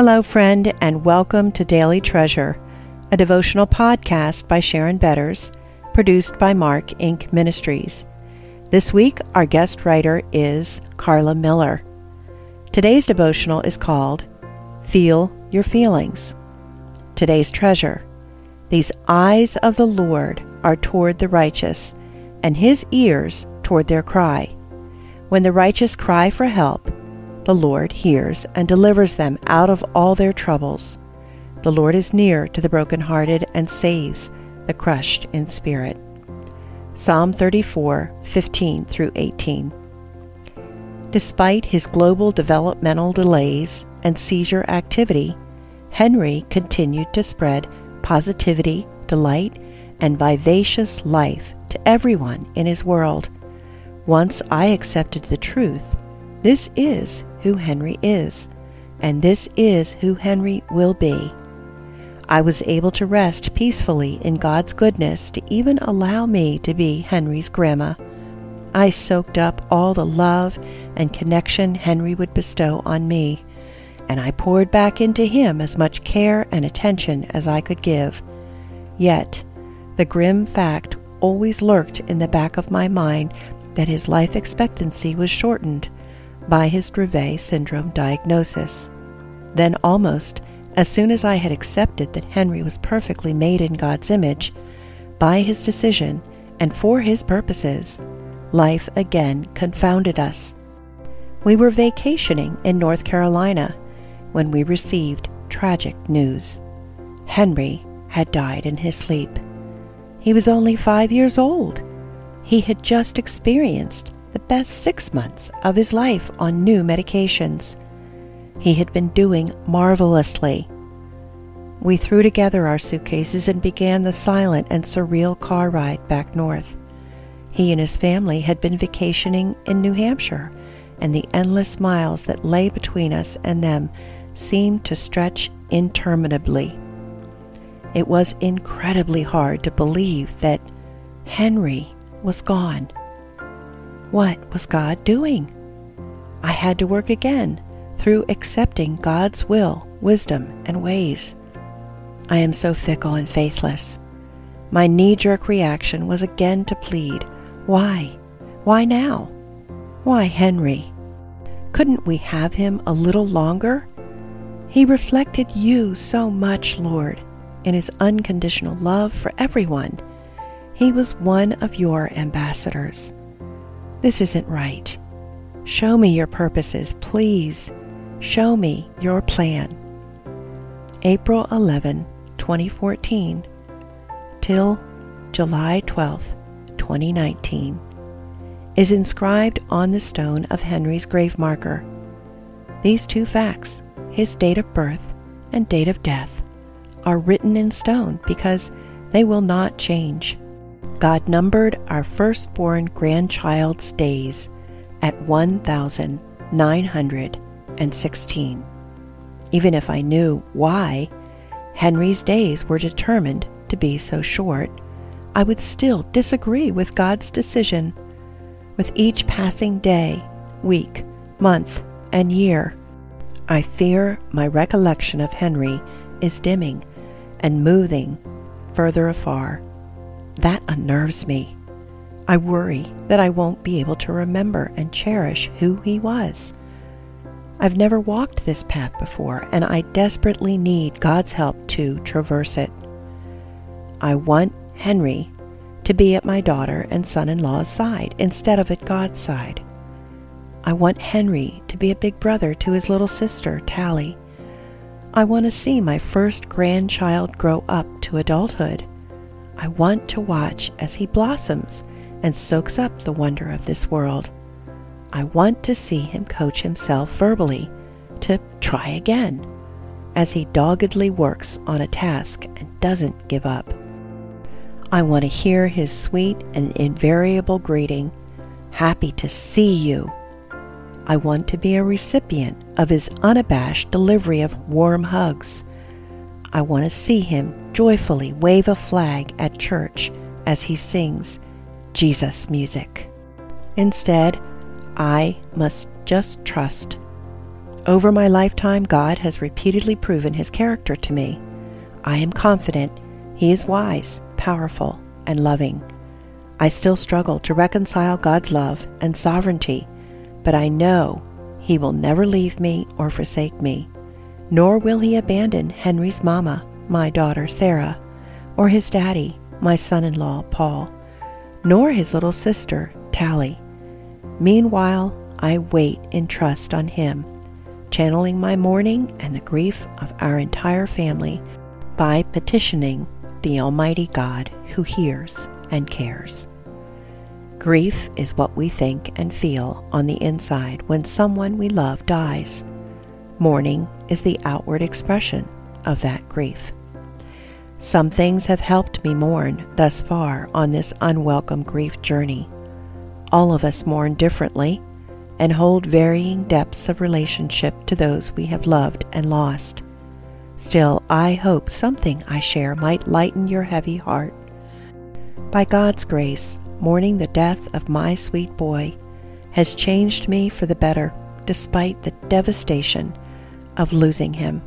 Hello, friend, and welcome to Daily Treasure, a devotional podcast by Sharon Betters, produced by Mark Inc. Ministries. This week, our guest writer is Carla Miller. Today's devotional is called Feel Your Feelings. Today's treasure. These eyes of the Lord are toward the righteous, and his ears toward their cry. When the righteous cry for help, the Lord hears and delivers them out of all their troubles. The Lord is near to the brokenhearted and saves the crushed in spirit. Psalm 34, 15 through 18. Despite his global developmental delays and seizure activity, Henry continued to spread positivity, delight, and vivacious life to everyone in his world. Once I accepted the truth, this is who Henry is, and this is who Henry will be. I was able to rest peacefully in God's goodness to even allow me to be Henry's grandma. I soaked up all the love and connection Henry would bestow on me, and I poured back into him as much care and attention as I could give. Yet, the grim fact always lurked in the back of my mind that his life expectancy was shortened by his Dravet syndrome diagnosis. Then, almost as soon as I had accepted that Henry was perfectly made in God's image, by his decision and for his purposes, life again confounded us. We were vacationing in North Carolina when we received tragic news. Henry had died in his sleep. He was only five years old. He had just experienced the best six months of his life on new medications. He had been doing marvelously. We threw together our suitcases and began the silent and surreal car ride back north. He and his family had been vacationing in New Hampshire, and the endless miles that lay between us and them seemed to stretch interminably. It was incredibly hard to believe that Henry was gone. What was God doing? I had to work again through accepting God's will, wisdom, and ways. I am so fickle and faithless. My knee jerk reaction was again to plead, Why? Why now? Why Henry? Couldn't we have him a little longer? He reflected you so much, Lord, in his unconditional love for everyone. He was one of your ambassadors. This isn't right. Show me your purposes, please. Show me your plan. April 11, 2014 till July 12, 2019 is inscribed on the stone of Henry's grave marker. These two facts, his date of birth and date of death, are written in stone because they will not change. God numbered our firstborn grandchild's days at 1,916. Even if I knew why Henry's days were determined to be so short, I would still disagree with God's decision. With each passing day, week, month, and year, I fear my recollection of Henry is dimming and moving further afar. That unnerves me. I worry that I won't be able to remember and cherish who he was. I've never walked this path before, and I desperately need God's help to traverse it. I want Henry to be at my daughter and son in law's side instead of at God's side. I want Henry to be a big brother to his little sister, Tally. I want to see my first grandchild grow up to adulthood. I want to watch as he blossoms and soaks up the wonder of this world. I want to see him coach himself verbally to try again as he doggedly works on a task and doesn't give up. I want to hear his sweet and invariable greeting, Happy to see you. I want to be a recipient of his unabashed delivery of warm hugs. I want to see him joyfully wave a flag at church as he sings Jesus music. Instead, I must just trust. Over my lifetime, God has repeatedly proven his character to me. I am confident he is wise, powerful, and loving. I still struggle to reconcile God's love and sovereignty, but I know he will never leave me or forsake me, nor will he abandon Henry's mama, my daughter Sarah, or his daddy, my son in law Paul, nor his little sister Tally. Meanwhile, I wait in trust on him, channeling my mourning and the grief of our entire family by petitioning the Almighty God who hears and cares. Grief is what we think and feel on the inside when someone we love dies. Mourning is the outward expression of that grief. Some things have helped me mourn thus far on this unwelcome grief journey. All of us mourn differently and hold varying depths of relationship to those we have loved and lost. Still, I hope something I share might lighten your heavy heart. By God's grace, mourning the death of my sweet boy has changed me for the better despite the devastation of losing him.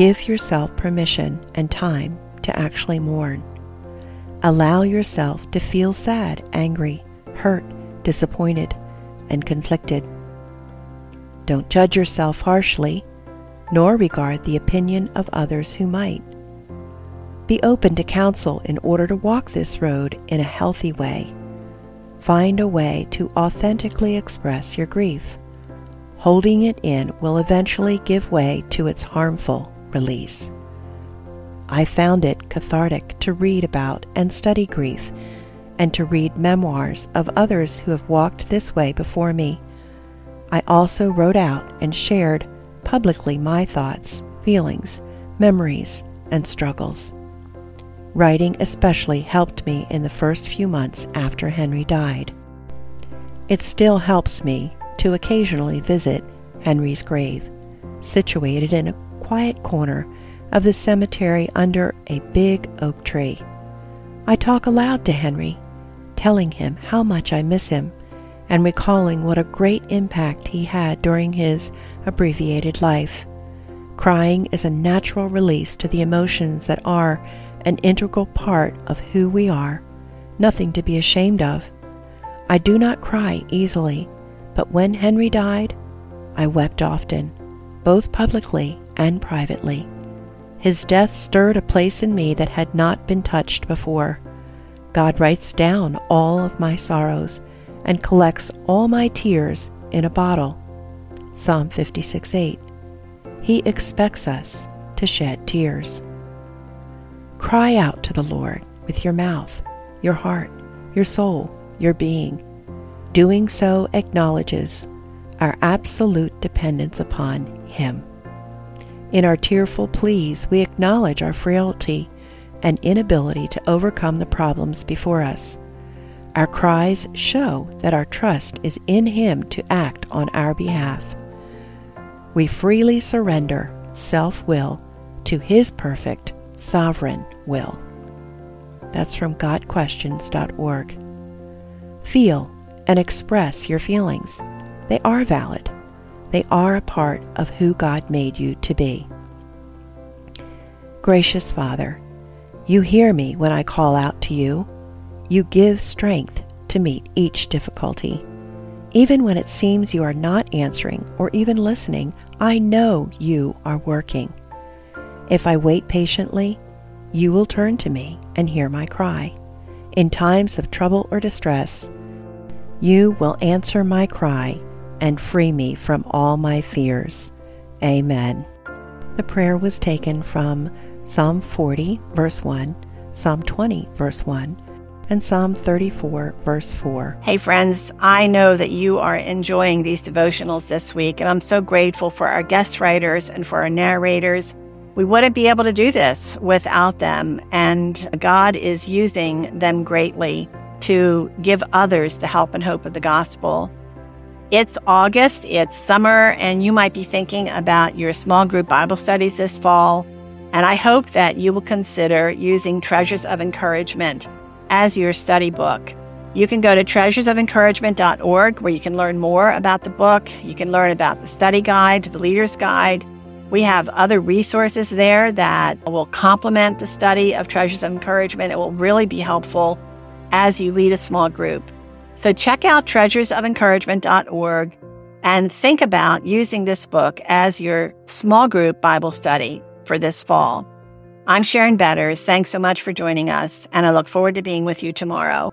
Give yourself permission and time to actually mourn. Allow yourself to feel sad, angry, hurt, disappointed, and conflicted. Don't judge yourself harshly, nor regard the opinion of others who might. Be open to counsel in order to walk this road in a healthy way. Find a way to authentically express your grief. Holding it in will eventually give way to its harmful release. I found it cathartic to read about and study grief and to read memoirs of others who have walked this way before me. I also wrote out and shared publicly my thoughts, feelings, memories, and struggles. Writing especially helped me in the first few months after Henry died. It still helps me to occasionally visit Henry's grave, situated in a quiet corner of the cemetery under a big oak tree. I talk aloud to Henry, telling him how much I miss him and recalling what a great impact he had during his abbreviated life. Crying is a natural release to the emotions that are an integral part of who we are, nothing to be ashamed of. I do not cry easily, but when Henry died, I wept often, both publicly and privately. His death stirred a place in me that had not been touched before. God writes down all of my sorrows and collects all my tears in a bottle. Psalm 56 8. He expects us to shed tears. Cry out to the Lord with your mouth, your heart, your soul, your being. Doing so acknowledges our absolute dependence upon Him. In our tearful pleas, we acknowledge our frailty and inability to overcome the problems before us. Our cries show that our trust is in Him to act on our behalf. We freely surrender self will to His perfect sovereign will. That's from GotQuestions.org. Feel and express your feelings. They are valid. They are a part of who God made you to be. Gracious Father, you hear me when I call out to you. You give strength to meet each difficulty. Even when it seems you are not answering or even listening, I know you are working. If I wait patiently, you will turn to me and hear my cry. In times of trouble or distress, you will answer my cry and free me from all my fears. Amen. The prayer was taken from Psalm 40, verse 1, Psalm 20, verse 1, and Psalm 34, verse 4. Hey, friends, I know that you are enjoying these devotionals this week, and I'm so grateful for our guest writers and for our narrators we wouldn't be able to do this without them. And God is using them greatly to give others the help and hope of the gospel. It's August, it's summer, and you might be thinking about your small group Bible studies this fall. And I hope that you will consider using Treasures of Encouragement as your study book. You can go to treasuresofencouragement.org where you can learn more about the book. You can learn about the study guide, the leader's guide. We have other resources there that will complement the study of Treasures of Encouragement. It will really be helpful as you lead a small group. So check out treasuresofencouragement.org and think about using this book as your small group Bible study for this fall. I'm Sharon Betters. Thanks so much for joining us, and I look forward to being with you tomorrow.